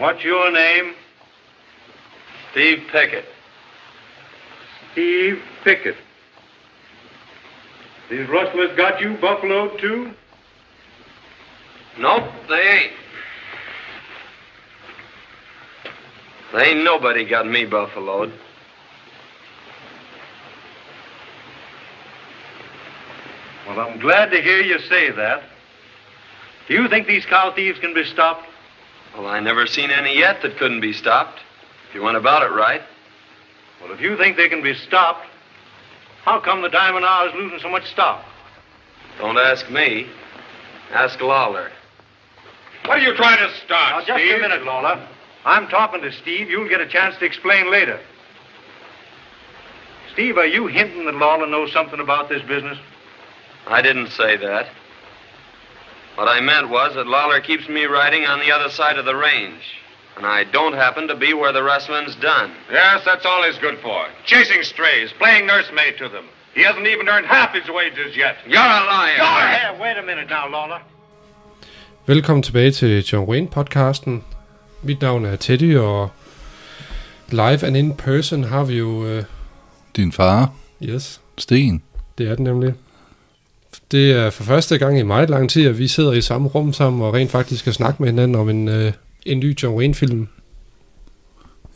What's your name? Steve Pickett. Steve Pickett. These rustlers got you buffaloed too? Nope, they ain't. They ain't nobody got me buffaloed. Well, I'm glad to hear you say that. Do you think these cow thieves can be stopped? Well, I never seen any yet that couldn't be stopped. If you went about it right. Well, if you think they can be stopped, how come the Diamond R is losing so much stock? Don't ask me. Ask Lawler. What are you trying to start, Now, just Steve? a minute, Lawler. I'm talking to Steve. You'll get a chance to explain later. Steve, are you hinting that Lawler knows something about this business? I didn't say that. What I meant was that Lawler keeps me riding on the other side of the range. And I don't happen to be where the wrestling's done. Yes, that's all he's good for. Chasing strays, playing nursemaid to them. He hasn't even earned half his wages yet. You're a liar. Hey, wait a minute now, Lawler. Velkommen tilbage til John Wayne-podcasten. Mit navn er Teddy, og live and in person har vi jo... Uh, Din far, yes, Sten. det er det nemlig. Det er for første gang i meget lang tid, at vi sidder i samme rum sammen og rent faktisk skal snakke med hinanden om en, uh, en ny John Wayne-film.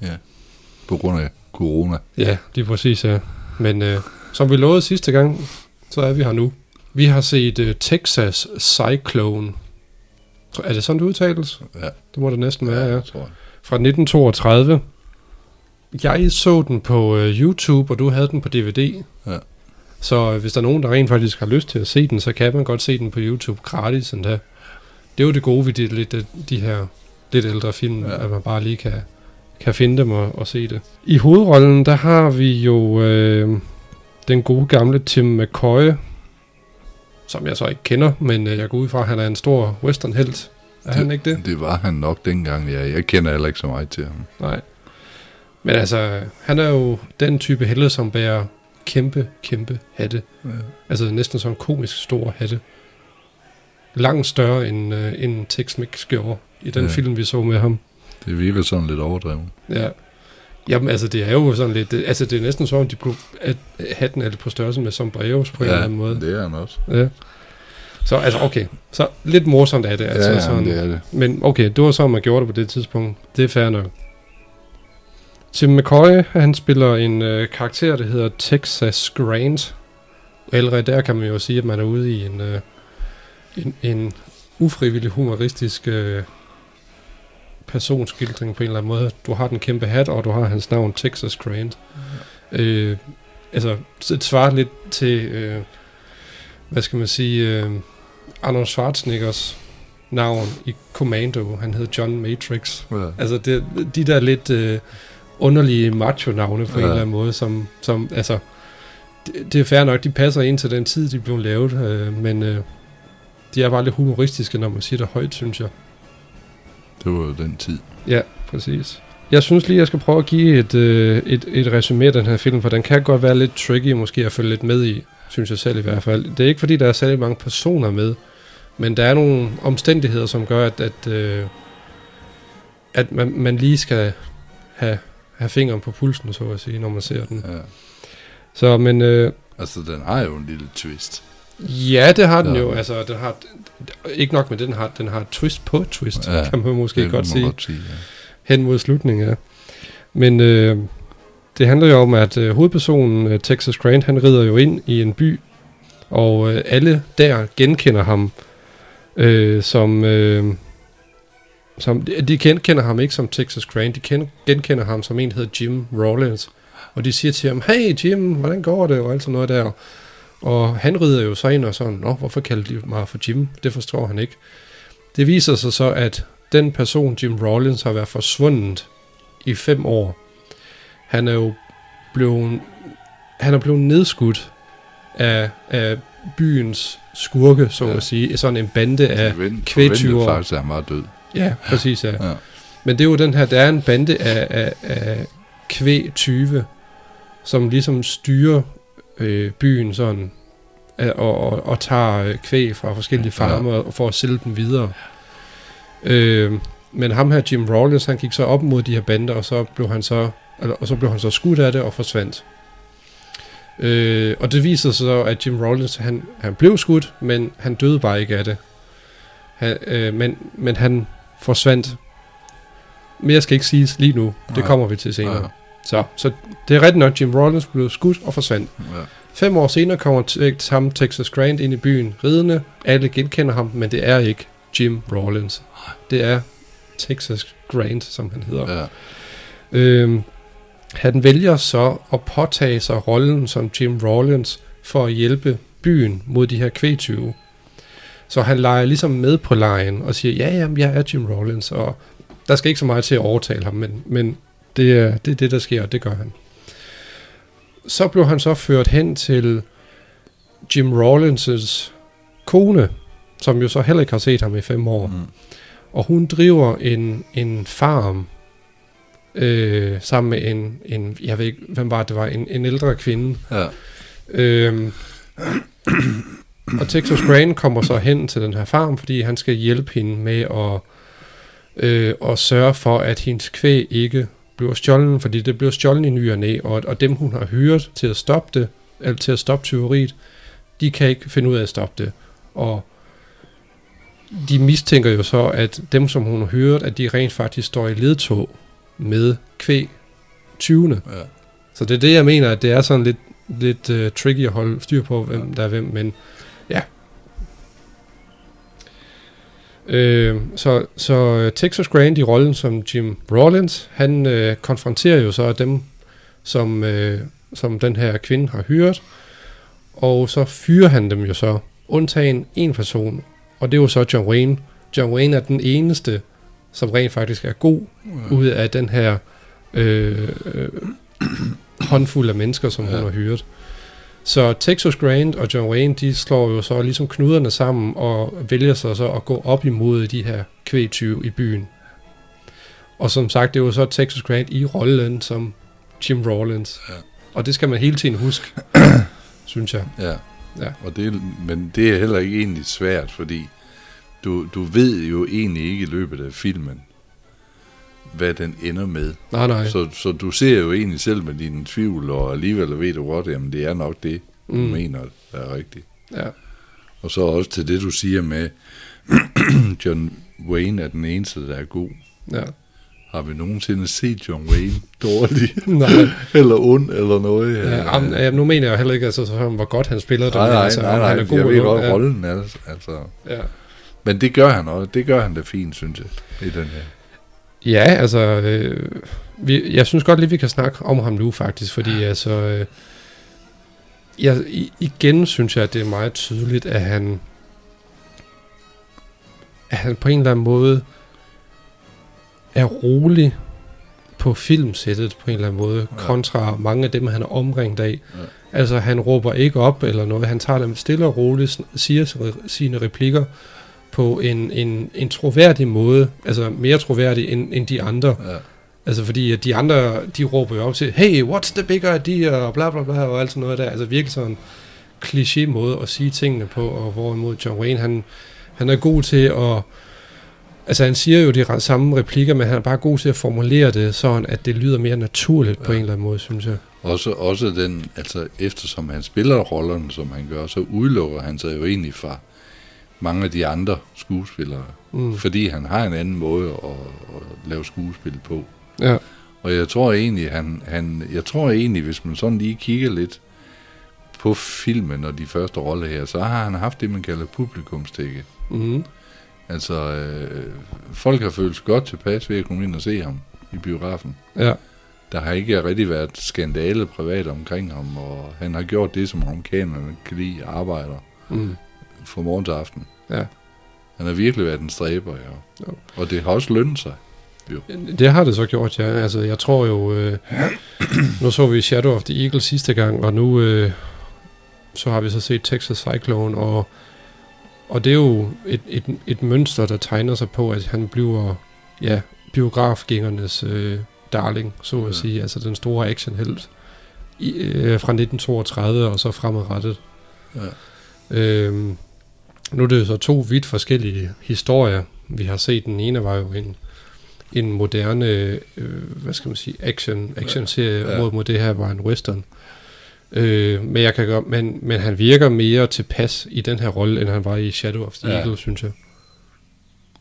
Ja, på grund af corona. Ja, lige præcis, ja. Men uh, som vi lovede sidste gang, så er vi her nu. Vi har set uh, Texas Cyclone. Er det sådan, det udtales? Ja, Det må det næsten være, ja. tror jeg. fra 1932. Jeg så den på øh, YouTube, og du havde den på DVD. Ja. Så hvis der er nogen, der rent faktisk har lyst til at se den, så kan man godt se den på YouTube gratis. Der. Det er jo det gode ved de, lidt, de her lidt ældre film, ja. At man bare lige kan, kan finde dem og, og se det. I hovedrollen, der har vi jo øh, den gode gamle Tim McCoy, som jeg så ikke kender, men øh, jeg går ud fra, at han er en stor westernhelt. Er han ikke det? Det var han nok dengang, ja. Jeg kender heller ikke så meget til ham. Nej. Men altså, han er jo den type helte, som bærer kæmpe, kæmpe hatte. Ja. Altså næsten sådan en komisk stor hatte. Langt større end, øh, end Tex-Mex gjorde i den ja. Ja. film, vi så med ham. Det virker sådan lidt overdrevet. Ja. Jamen altså, det er jo sådan lidt... det- Altså, det er næsten sådan, de kunne, at hatten er lidt på størrelse med sombreros på en eller anden måde. det er han også. Ja. Så altså, okay. Så lidt morsomt er det. Altså, ja, sådan, jamen, det er det. Men okay, det var så, man gjorde det på det tidspunkt. Det er fair nok. Tim McCoy, han spiller en øh, karakter, der hedder Texas Grant. Allerede der kan man jo sige, at man er ude i en, øh, en, en ufrivillig humoristisk øh, personskildring på en eller anden måde. Du har den kæmpe hat, og du har hans navn Texas Grant. Øh, altså, så det svarer lidt til, øh, hvad skal man sige, øh, Arnold Schwarzeneggers navn i Commando. Han hed John Matrix. Ja. Altså, det, de der lidt øh, underlige macho-navne på ja. en eller anden måde, som, som altså, det, det er fair nok, de passer ind til den tid, de blev lavet, øh, men øh, de er bare lidt humoristiske, når man siger det højt, synes jeg. Det var jo den tid. Ja, præcis. Jeg synes lige, jeg skal prøve at give et, øh, et, et resume af den her film, for den kan godt være lidt tricky måske at følge lidt med i, synes jeg selv i hvert fald. Det er ikke fordi, der er særlig mange personer med, men der er nogle omstændigheder, som gør, at, at, øh, at man, man lige skal have, have fingeren på pulsen, så at sige, når man ser den. Ja. Så, men øh, Altså, den har jo en lille twist. ja, det har den Ja. jo. Altså, den har, ikke nok med det, den har, den har et twist på et twist, Ja, kan man måske det godt må sige. Godt sige ja. hen mod slutningen, ja. Men øh, det handler jo om, at øh, hovedpersonen, øh, Texas Grant, han rider jo ind i en by, og øh, alle der genkender ham øh, som... Øh, som de- de genkender ham ikke som Texas Grant, de ken, genkender ham som en, der hedder Jim Rollins. Og de siger til ham, hey Jim, hvordan går det? Og alt sådan noget der. Og han rider jo så ind og sådan, nå, hvorfor kalder de mig for Jim? Det forstår han ikke. Det viser sig så, at den person, Jim Rollins, har været forsvundet i fem år. Han er jo blevet, han er blevet nedskudt af, af byens skurke, så Ja. at sige. Sådan en bande af kvægtyver. faktisk, at han var død. Ja, præcis, ja. Ja. Men det er jo den her, der er en bande af, af, af kvægtyve, som ligesom styrer øh, byen sådan, øh, og, og, og tager øh, kvæg fra forskellige farmer ja. for at sælge dem videre. Øh, men ham her, Jim Rollins, han gik så op mod de her bander, og så blev han så, eller, og så blev han så skudt af det og forsvandt. Øh, og det viser sig så, at Jim Rollins, han, han blev skudt, men han døde bare ikke af det. Han, øh, men, men han forsvandt. Mere skal ikke siges lige nu. Det Nej. kommer vi til senere. Ja. Så, så det er rigtigt nok, Jim Rollins blev skudt og forsvandt. Ja. Fem år senere kommer ham Texas Grant ind i byen ridende. Alle genkender ham, men det er ikke Jim Rollins. Det er Texas Grant, som han hedder. ja. Øhm, han vælger så at påtage sig rollen som Jim Rollins for at hjælpe byen mod de her kvægtyve. Så han leger ligesom med på lejen og siger, ja, jamen, jeg er Jim Rollins, og der skal ikke så meget til at overtale ham, men, men det, er, det er det, der sker, og det gør han. Så blev han så ført hen til Jim Rollins' kone, som jo så heller ikke har set ham i fem år. Mm. Og hun driver en, en farm øh, sammen med en, en, jeg ved ikke, hvem var det, det var, en, en ældre kvinde. ja. Øhm, og Texas Grant kommer så hen til den her farm, fordi han skal hjælpe hende med at, øh, at sørge for, at hendes kvæg ikke bliver stjålet, fordi det bliver stjålet i ny og næ, og, og dem hun har hyret til at stoppe det, eller til at stoppe tyveriet, de kan ikke finde ud af at stoppe det. Og de mistænker jo så, at dem, som hun har hyret, at de rent faktisk står i ledtog med kvæg 20. Ja. Så det er det, jeg mener, at det er sådan lidt, lidt uh, tricky at holde styr på, hvem der er hvem, men Øh, så, så øh, Texas Grant i rollen som Jim Rollins, han øh, konfronterer jo så dem, som, øh, som den her kvinde har hyret, og så fyrer han dem jo så, undtagen en person, og det er jo så John Wayne. John Wayne er den eneste, som rent faktisk er god Ja. ud af den her øh, øh, håndfuld af mennesker, som ja. hun har hyret. Så Texas Grant og John Wayne, de slår jo så ligesom knuderne sammen og vælger sig så at gå op imod de her kvægtyve i byen. Og som sagt, det er jo så Texas Grant i rollen som Jim Rollins. Ja. Og det skal man hele tiden huske, synes jeg. Ja. Ja. Og det, men det er heller ikke egentlig svært, fordi du, du ved jo egentlig ikke i løbet af filmen, hvad den ender med. Nej, nej. Så, så du ser jo egentlig selv med dine tvivl, og alligevel ved du godt, jamen det er nok det, du Mm. mener, der er rigtigt. Ja. Og så også til det, du siger med, John Wayne er den eneste, der er god. ja. Har vi nogensinde set John Wayne dårlig, Nej. eller ond, eller noget? Ja, ja, nu mener jeg heller ikke, altså, så, hvor godt han spiller nej, nej, altså, nej, nej, han er god jeg ved godt rollen, altså, altså. Ja. Men det gør han også, det gør han da fint, synes jeg, i den her. Ja, altså, øh, vi, jeg synes godt lige, vi kan snakke om ham nu faktisk, fordi altså, øh, jeg, igen synes jeg, at det er meget tydeligt, at han, at han på en eller anden måde er rolig på filmsættet på en eller anden måde, ja. Kontra mange af dem, han er omringet af. Ja. Altså, han råber ikke op eller noget, han tager dem stille og roligt, siger sine- sine replikker på en, en, en troværdig måde, altså mere troværdig end, end de andre. Ja. Altså fordi de andre, de råber jo op til, hey, what's the bigger idea, og bla bla bla, og alt sådan noget der. Altså virkelig sådan en kliché måde at sige tingene på, og hvorimod John Wayne, han, han er god til at, altså han siger jo de samme replikker, men han er bare god til at formulere det sådan, at det lyder mere naturligt ja. på en eller anden måde, synes jeg. Også, også den, altså eftersom han spiller rollerne, som han gør, så udelukker han sig jo egentlig fra mange af de andre skuespillere. Mm. Fordi han har en anden måde at, at lave skuespil på. Ja, Og jeg tror egentlig, han, han, jeg tror egentlig, hvis man sådan lige kigger lidt på filmen og de første roller her, så har han haft det, man kalder publikumstække. mm. Altså, øh, folk har følt sig godt tilpas ved at komme ind og se ham i biografen. ja, Der har ikke rigtig været skandale privat omkring ham, og han har gjort det, som amerikanerne kan lide, arbejder mm. fra morgen til aften. Ja. Han har virkelig været en stræber, ja. Jo. Og det har også lønnet sig. Det har det så gjort, ja. Altså, jeg tror jo... Øh, nu så vi Shadow of the Eagle sidste gang, og nu øh, så har vi så set Texas Cyclone, og, og det er jo et, et, et mønster, der tegner sig på, at han bliver ja, biografgængernes øh, darling, så at Ja. sige. Altså den store actionhelt i, øh, fra 1932 og så fremadrettet. Ja. Øhm, nu er det jo så to vidt forskellige historier, vi har set. Den ene var jo en, en moderne, øh, hvad skal man sige, action, action serie Ja. mod, mod det her var en western. Øh, men, jeg kan godt, men, men han virker mere tilpas i den her rolle, end han var i Shadow of the ja. Eagle, synes jeg.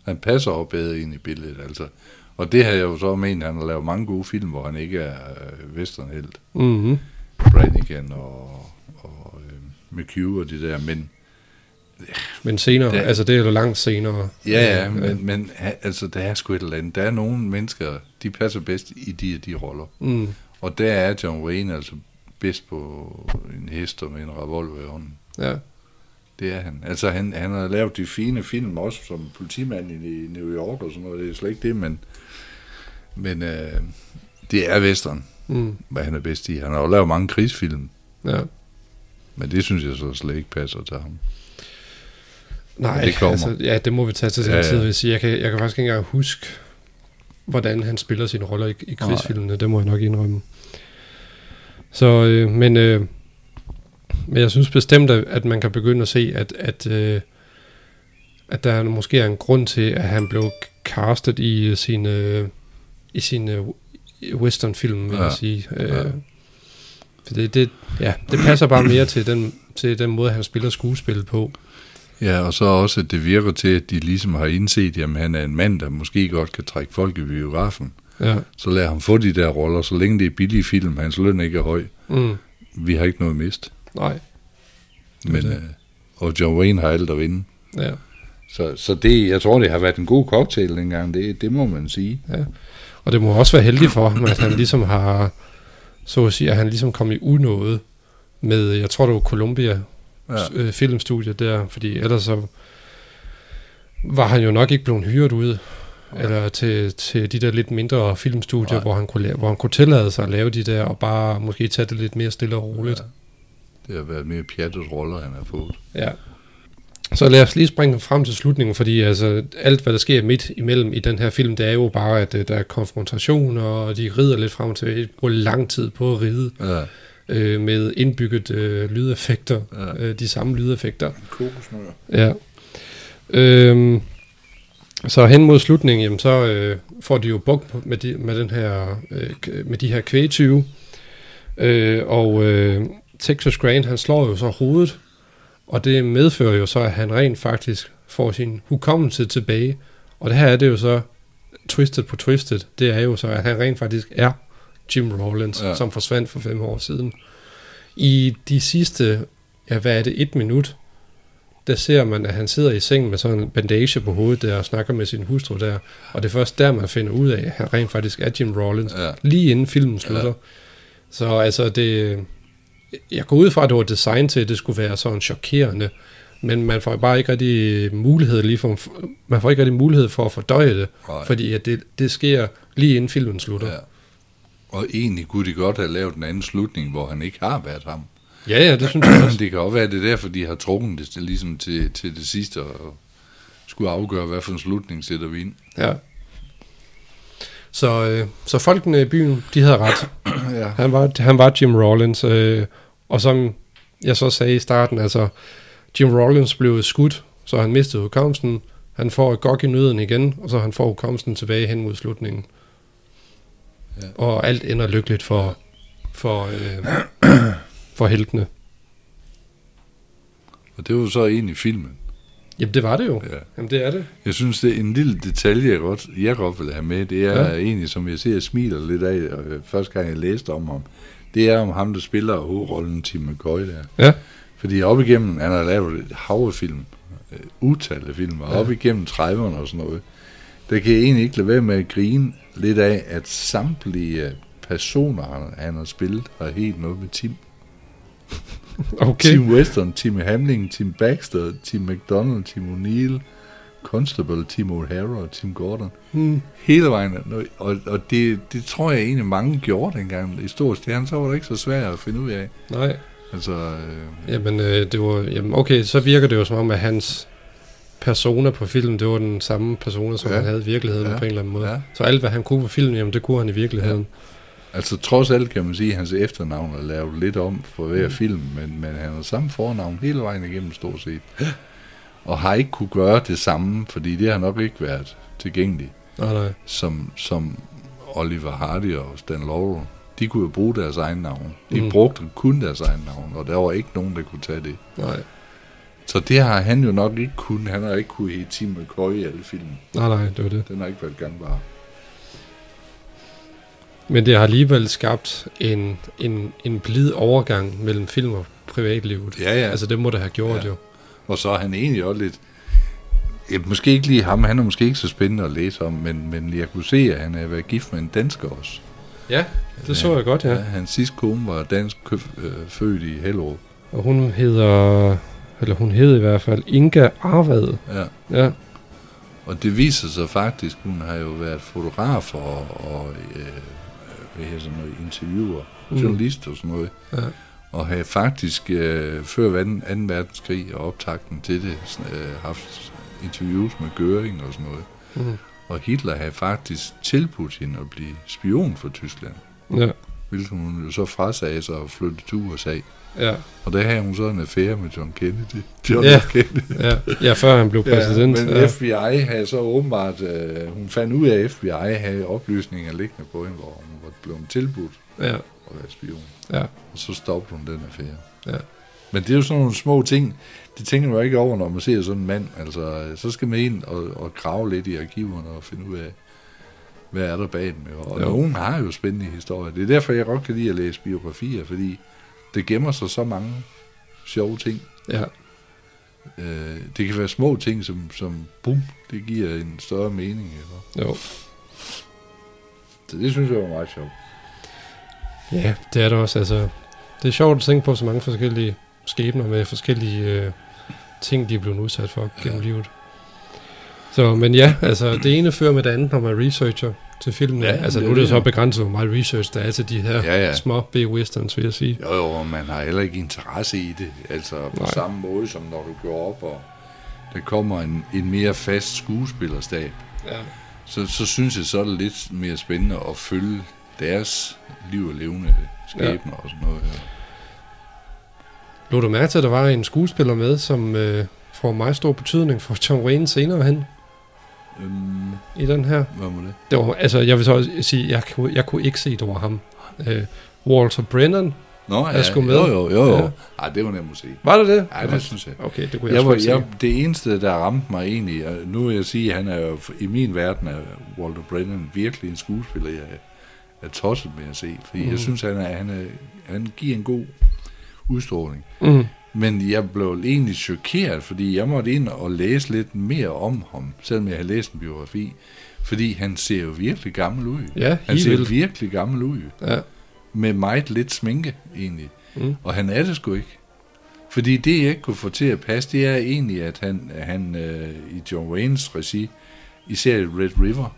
Han passer jo bedre ind i billedet, altså. Og det har jeg jo så ment, han har lavet mange gode film, hvor han ikke er øh, westernhelt. Mm-hmm. Brannigan og, og øh, McHugh og de der, men Men senere, det, altså det er jo langt senere. ja, ja, men, men altså, der er sgu et eller andet. Der er nogle mennesker, de passer bedst i de og de roller. Mm, Og der er John Wayne altså bedst på en hest og med en revolver i hånden. ja. Det er han. Altså, han, han har lavet de fine film også som politimand i, i New York og sådan noget. Det er slet ikke det, men, men øh, det er western, Mm, hvad han er bedst i. Han har jo lavet mange krigsfilm, ja. men det synes jeg så slet ikke passer til ham. Nej, det altså, ja, det må vi tage til den Ja, tid, jeg sige. Jeg kan, jeg kan faktisk ikke engang huske, hvordan han spiller sine roller i, i krigsfilmene. Det må jeg nok indrømme. Så, øh, men, øh, men jeg synes bestemt, at, man kan begynde at se, at, at, øh, at der er, måske er en grund til, at han blev castet i øh, sin, øh, i sin øh, westernfilm, vil Ja. jeg sige. Øh, Ja. For det, det, ja, det passer bare mere til den, til den måde, han spiller skuespil på. Ja, og så også, at det virker til, at de ligesom har indset, at han er en mand, der måske godt kan trække folk i biografen. Ja. Så lad ham få de der roller, så længe det er billige film, hans løn ikke er høj. Mm. Vi har ikke noget mist. Nej. Men, det. øh, og John Wayne har alt at vinde. Ja. Så, så det, jeg tror, det har været en god cocktail dengang, det, det må man sige. Og det må også være heldigt for ham, at han ligesom har, så at sige, at han ligesom kom i unåde med, jeg tror det var Columbia Ja. ja. øh, filmstudiet der, fordi ellers så var han jo nok ikke blevet hyret ud, eller til, til de der lidt mindre filmstudier, Nej. hvor han, kunne hvor han kunne tillade sig at lave de der, og bare måske tage det lidt mere stille og roligt. Det har været mere pjattet roller, han har fået. Ja. Så lad os lige springe frem til slutningen, fordi altså, alt, hvad der sker midt imellem i den her film, det er jo bare, at øh, der er konfrontation, og de rider lidt frem. De bruger lang tid på at ride Ja, øh, med indbygget øh, lydeffekter, Ja. øh, de samme lydeffekter. kokosnør. Ja. Øhm, så hen mod slutningen, jamen, så øh, får de jo bugt med, de, med, den her, øh, med de her kvægtyve. Øh, og øh, Texas Grant, han slår jo så hovedet, og det medfører jo så, at han rent faktisk får sin hukommelse tilbage. Og det her er det jo så twisted på twisted. Det er jo så, at han rent faktisk er Jim Rollins, Ja. som forsvandt for fem år siden. I de sidste, ja hvad er det, et minut, der ser man, at han sidder i sengen med sådan en bandage på hovedet der, og snakker med sin hustru der. Og det er først der, man finder ud af, at han rent faktisk er Jim Rollins, Ja. lige inden filmen slutter. Ja. Så altså det... Jeg går ud fra, at det var design til, at det skulle være sådan chokerende, men man får bare ikke rigtig mulighed lige for, man får ikke rigtig mulighed for at fordøje det, Nej. fordi at det, det sker lige inden filmen slutter. Ja. Og egentlig kunne de godt have lavet en anden slutning, hvor han ikke har været ham. Ja, ja, det synes jeg også. Det kan også være, det er derfor, de har trukket det til, ligesom til, til det sidste, og skulle afgøre, hvad for en slutning sætter vi ind. Ja. Så, øh, så folkene i byen, de havde ret. Ja. Han var, han var Jim Rollins, øh, og som jeg så sagde i starten, altså Jim Rollins blev skudt, så han mistede hukommelsen. Han får et gok i nøden igen, og så han får hukommelsen tilbage hen mod slutningen. Ja. Og alt ender lykkeligt for, for, øh, for heltene. Og det var jo så egentlig filmen. Jamen det var det jo. Ja. Jamen det er det. Jeg synes, det er en lille detalje, jeg godt, jeg godt vil have med. Det er ja. Egentlig, som jeg ser, jeg smiler lidt af, øh, første gang jeg læste om ham. Det er om ham, der spiller hovedrollen Tim McCoy der. Ja. Fordi op igennem, han har lavet et hav af film, øh, utal af film, og Ja. op igennem 30'erne og sådan noget, der kan jeg egentlig ikke lade være med at grine lidt af, at samtlige personer, han, han har spillet, har helt noget med Tim. Okay. Tim Weston, Tim Hamling, Tim Baxter, Tim McDonald, Tim O'Neill, Constable, Tim O'Hara og Tim Gordon. Hmm. Hele vejen. Og, og det, det tror jeg egentlig mange gjorde dengang. I stor stjerne, så var det ikke så svært at finde ud af. Nej. Altså, øh, Jamen, øh, det var, jamen, okay, så virker det jo som om, at hans persona på film, det var den samme persona, som Ja. ja. han havde i virkeligheden Ja. ja. på en eller anden måde. Ja. Ja. Så alt, hvad han kunne på film, jamen, det kunne han i virkeligheden. altså trods alt kan man sige, at hans efternavn er lavet lidt om for hver Mm. film, men, men han har samme fornavn hele vejen igennem stort set. og har ikke kunne gøre det samme, fordi det har nok ikke været tilgængeligt, Nej, nej. som, som Oliver Hardy og Stan Laurel. De kunne jo bruge deres egen navn. De mm. brugte kun deres egen navn, og der var ikke nogen, der kunne tage det. Nej, Så det har han jo nok ikke kun. Han har ikke kunne hedde Tim McCoy i alle film. nej, nej, det var det. Den har ikke været gangbar. Men det har alligevel skabt en, en, en blid overgang mellem film og privatlivet. Ja, ja. Altså det må det have gjort Ja. jo. Og så er han egentlig også lidt... Ja, måske ikke lige ham, han er måske ikke så spændende at læse om, men, men jeg kunne se, at han har været gift med en dansker også. Ja, det så jeg godt, ja. Ja, hans sidste kone var dansk køf, øh, født i Hellerup. Og hun hedder, eller hun hed i hvert fald Inga Arvad. Ja. Ja, Og det viser sig faktisk, hun har jo været fotograf og, og øh, hvad hedder sådan noget, interviewer, Mm. journalist og sådan noget. Ja. Og har faktisk øh, før 2. verdenskrig og optakten til det øh, haft interviews med Göring og sådan noget. mm. Og Hitler havde faktisk tilbudt hende at blive spion for Tyskland. ja, Hvilket hun jo så frasagde sig og flyttede til USA. Ja, Og der havde hun så en affære med John Kennedy. John Ja. Kennedy. ja, ja, før han blev præsident. Ja, men ja. FBI havde så åbenbart, øh, hun fandt ud af, at FBI havde oplysninger liggende på hende, hvor hun var blevet tilbudt ja, at være spion. ja, Og så stoppede hun den affære. Ja. Men det er jo sådan nogle små ting, det tænker man jo ikke over, når man ser sådan en mand. Altså, så skal man ind og, og grave lidt i arkiverne og finde ud af, hvad er der bag dem. jo. Og jo. nogen har jo spændende historier. Det er derfor, jeg godt kan lide at læse biografier, fordi det gemmer sig så mange sjove ting. ja, Øh, det kan være små ting, som, som bum, det giver en større mening. Eller? jo. Så det synes jeg var meget sjovt. Ja, det er det også. Altså, det er sjovt at tænke på så mange forskellige skæbner med forskellige øh, ting, de er blevet udsat for gennem livet. Så, men ja, altså, det ene fører med det andet, når man researcher til filmen. Ja, altså, det nu er det så begrænset, hvor meget research der er til de her Ja, ja. små B-westerns, vil jeg sige. Jo, jo, og man har heller ikke interesse i det. Altså på Nej. Samme måde, som når du går op, og der kommer en, en mere fast skuespillerstab, Ja. så, så synes jeg, så er det lidt mere spændende at følge deres liv og levende skæbner og sådan noget. Ja. Lå du mærke til, at der var en skuespiller med, som øh, får meget stor betydning for John Wayne senere hen Øhm, i den her? hvad var det? Det var, altså, jeg vil så også sige, jeg kunne, jeg kunne ikke se, det var ham. Øh, Walter Brennan, Nå, Jeg skulle med. Jo, jo, jo. jo. Ja. Ja. Ej, det var nemt at se. var det det? Ja, det synes jeg. Okay, det kunne jeg, Jeg sgu var, jeg, det eneste, der ramte mig egentlig, og nu vil jeg sige, at han er jo, i min verden er Walter Brennan virkelig en skuespiller, jeg er, tosset med at se. Fordi mm. jeg synes, han, er, han, er, han giver en god udstråling. Mm. Men jeg blev egentlig chokeret, fordi jeg måtte ind og læse lidt mere om ham, selvom jeg har læst en biografi. Fordi han ser jo virkelig gammel ud. Ja, Han ser vildt. virkelig gammel ud. Ja. Med meget lidt sminke, egentlig. Mm. Og han er det sgu ikke. Fordi det, jeg ikke kunne få til at passe, det er egentlig, at han, han øh, i John Waynes regi, især i Red River,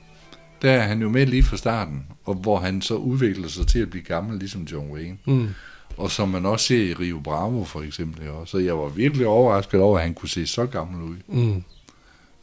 der er han jo med lige fra starten, og hvor han så udvikler sig til at blive gammel, ligesom John Wayne. Mm. Og som man også ser i Rio Bravo, for eksempel. også? Så jeg var virkelig overrasket over, at han kunne se så gammel ud. Mm.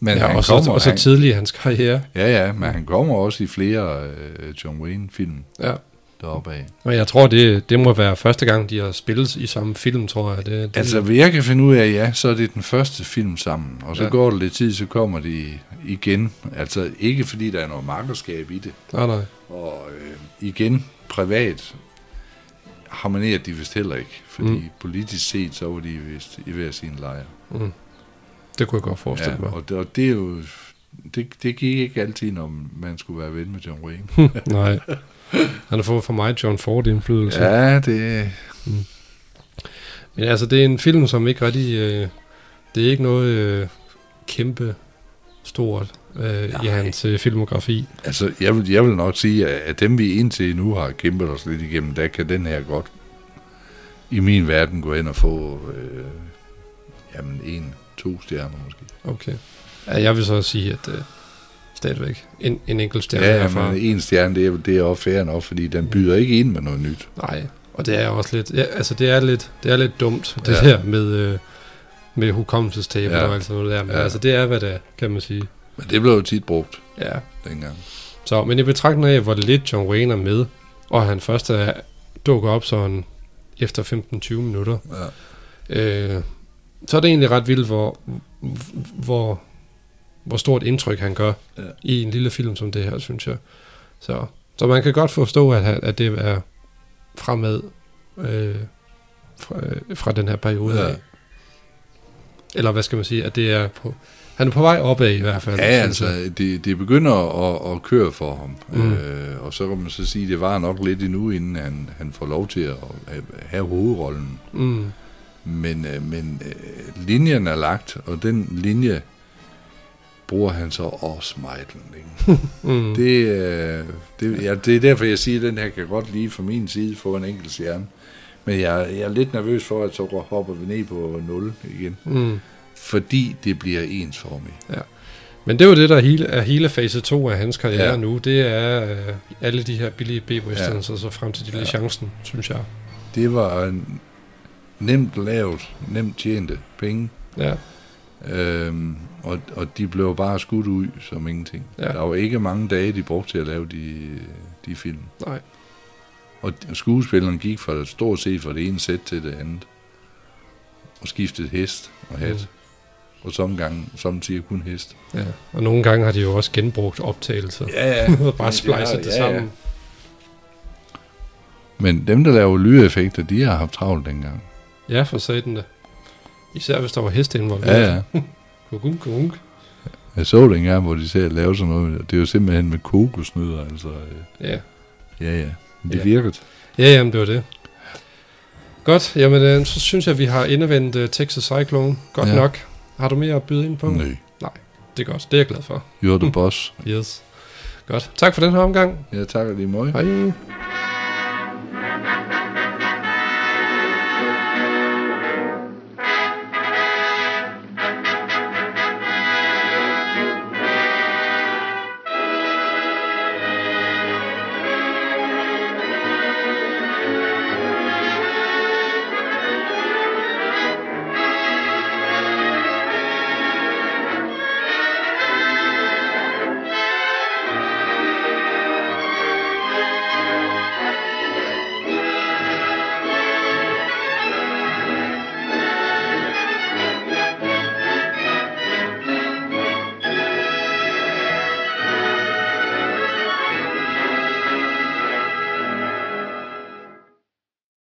Men ja, han og, så, kommer, og så tidlig i hans karriere. Ja, ja, men han kommer også i flere øh, John Wayne-film Ja. deroppe af. Og jeg tror, det, det må være første gang, de har spillet i samme film, tror jeg. Det, det, Altså, hvad jeg kan finde ud af, ja, så er det den første film sammen. Og så Ja. går der lidt tid, så kommer de igen. Altså, ikke fordi der er noget markerskab i det. nej, nej. Og øh, igen, privat harmonerer de vist heller ikke. Fordi Mm. mm. politisk set, så var de vist i hver sin lejr. Mm. Det kunne jeg godt forestille Ja, mig. og, det, og det er jo... Det, det gik ikke altid, når man skulle være ven med John Wayne. nej. Han har fået for mig John Ford indflydelse. ja, det... Men altså, det er en film, som ikke rigtig... Øh, det er ikke noget øh, kæmpe stort øh, i hans øh, filmografi. Altså, jeg vil, jeg vil nok sige, at at dem vi indtil nu har kæmpet os lidt igennem, der kan den her godt i min verden gå ind og få øh, jamen en, to stjerner måske. Okay. Ja, jeg vil så sige, at øh, stadigvæk en, en enkelt stjerne Ja, herfra. men en stjerne, det er, det er også fair nok, fordi den byder ikke ind med noget nyt. Nej, og det er også lidt, ja, altså det er lidt, det er lidt dumt, det Ja. der med, øh, med hukommelsestab Ja. og alt sådan noget der, men Ja. altså det er, hvad det er, kan man sige. Men det blev jo tit brugt Ja. dengang. Så, men i betragtning af, hvor lidt John Wayne er med, og han først er, dukker op sådan efter 15-20 minutter, Ja. øh, så er det egentlig ret vildt, hvor, hvor, hvor stort indtryk han gør Ja. i en lille film som det her, synes jeg. Så, så man kan godt forstå, at, han- at det er fremad øh, fra, øh, fra den her periode ja. af. Eller hvad skal man sige, at det er på, han er på vej opad i hvert fald. Ja, altså, det, det begynder at, at køre for ham. Mm. Øh, og så kan man så sige, at det var nok lidt endnu, inden han, han får lov til at have- have hovedrollen. Mm, Men, øh, men øh, linjen er lagt, og den linje bruger han så også meget længe. mm, Det, øh, det, ja, det er derfor, jeg siger, at den her kan godt lige fra min side få en enkelt stjerne. Men jeg, jeg er lidt nervøs for, at så hopper vi ned på 0 igen. mm. Fordi det bliver ensformigt. Men det er jo det, der er hele, er hele fase 2 af hans karriere Ja. ja. nu. Det er øh, alle de her billige B-westerns, ja. og så frem til de ja. chancen, synes jeg. Det var en nemt lavet, nemt tjente penge. Ja, Øhm, og, og de blev bare skudt ud som ingenting. Ja. Der var ikke mange dage, de brugte til at lave de, de film. nej. Og skuespilleren gik fra stort set fra det ene sæt til det andet. Og skiftede hest og hat. Mm. Og som gang, samtidig kun hest. Ja. Og nogle gange har de jo også genbrugt optagelser. Ja, og bare splejset det sammen. Men dem, der laver lydeffekter, de har haft travlt dengang. Ja, for satan det. Især hvis der var heste involveret. Ja, ja. Kugunk, kugunk. Jeg så det engang, hvor de ser at lave sådan noget. Det er jo simpelthen med kokosnødder, altså. øh, Ja. Ja, ja. Men det Ja. virkede. ja, jamen det var det. Godt, jamen øh, så synes jeg, vi har indevendt uh, Texas Cyclone. Godt Ja. ja. nok. Har du mere at byde ind på? Nej. Det er godt, det er jeg glad for. You're the boss. Yes. Godt. Tak for den her omgang. Jeg takker lige meget. Hej.